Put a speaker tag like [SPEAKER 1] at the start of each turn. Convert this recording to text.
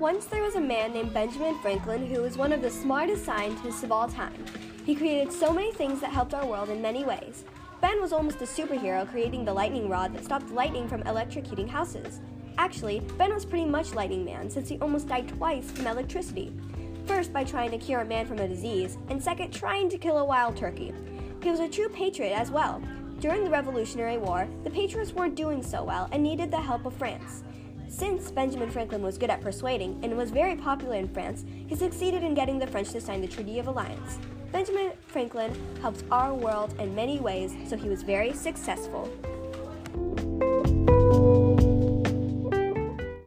[SPEAKER 1] Once there was a man named Benjamin Franklin who was one of the smartest scientists of all time. He created so many things that helped our world in many ways. Ben was almost a superhero creating the lightning rod that stopped lightning from electrocuting houses. Actually, Ben was pretty much Lightning Man since he almost died twice from electricity. First, by trying to cure a man from a disease, and second, trying to kill a wild turkey. He was a true patriot as well. During the Revolutionary War, the Patriots weren't doing so well and needed the help of France. Benjamin Franklin was good at persuading and was very popular in France, he succeeded in getting the French to sign the Treaty of Alliance. Benjamin Franklin helped our world in many ways, so he was very successful.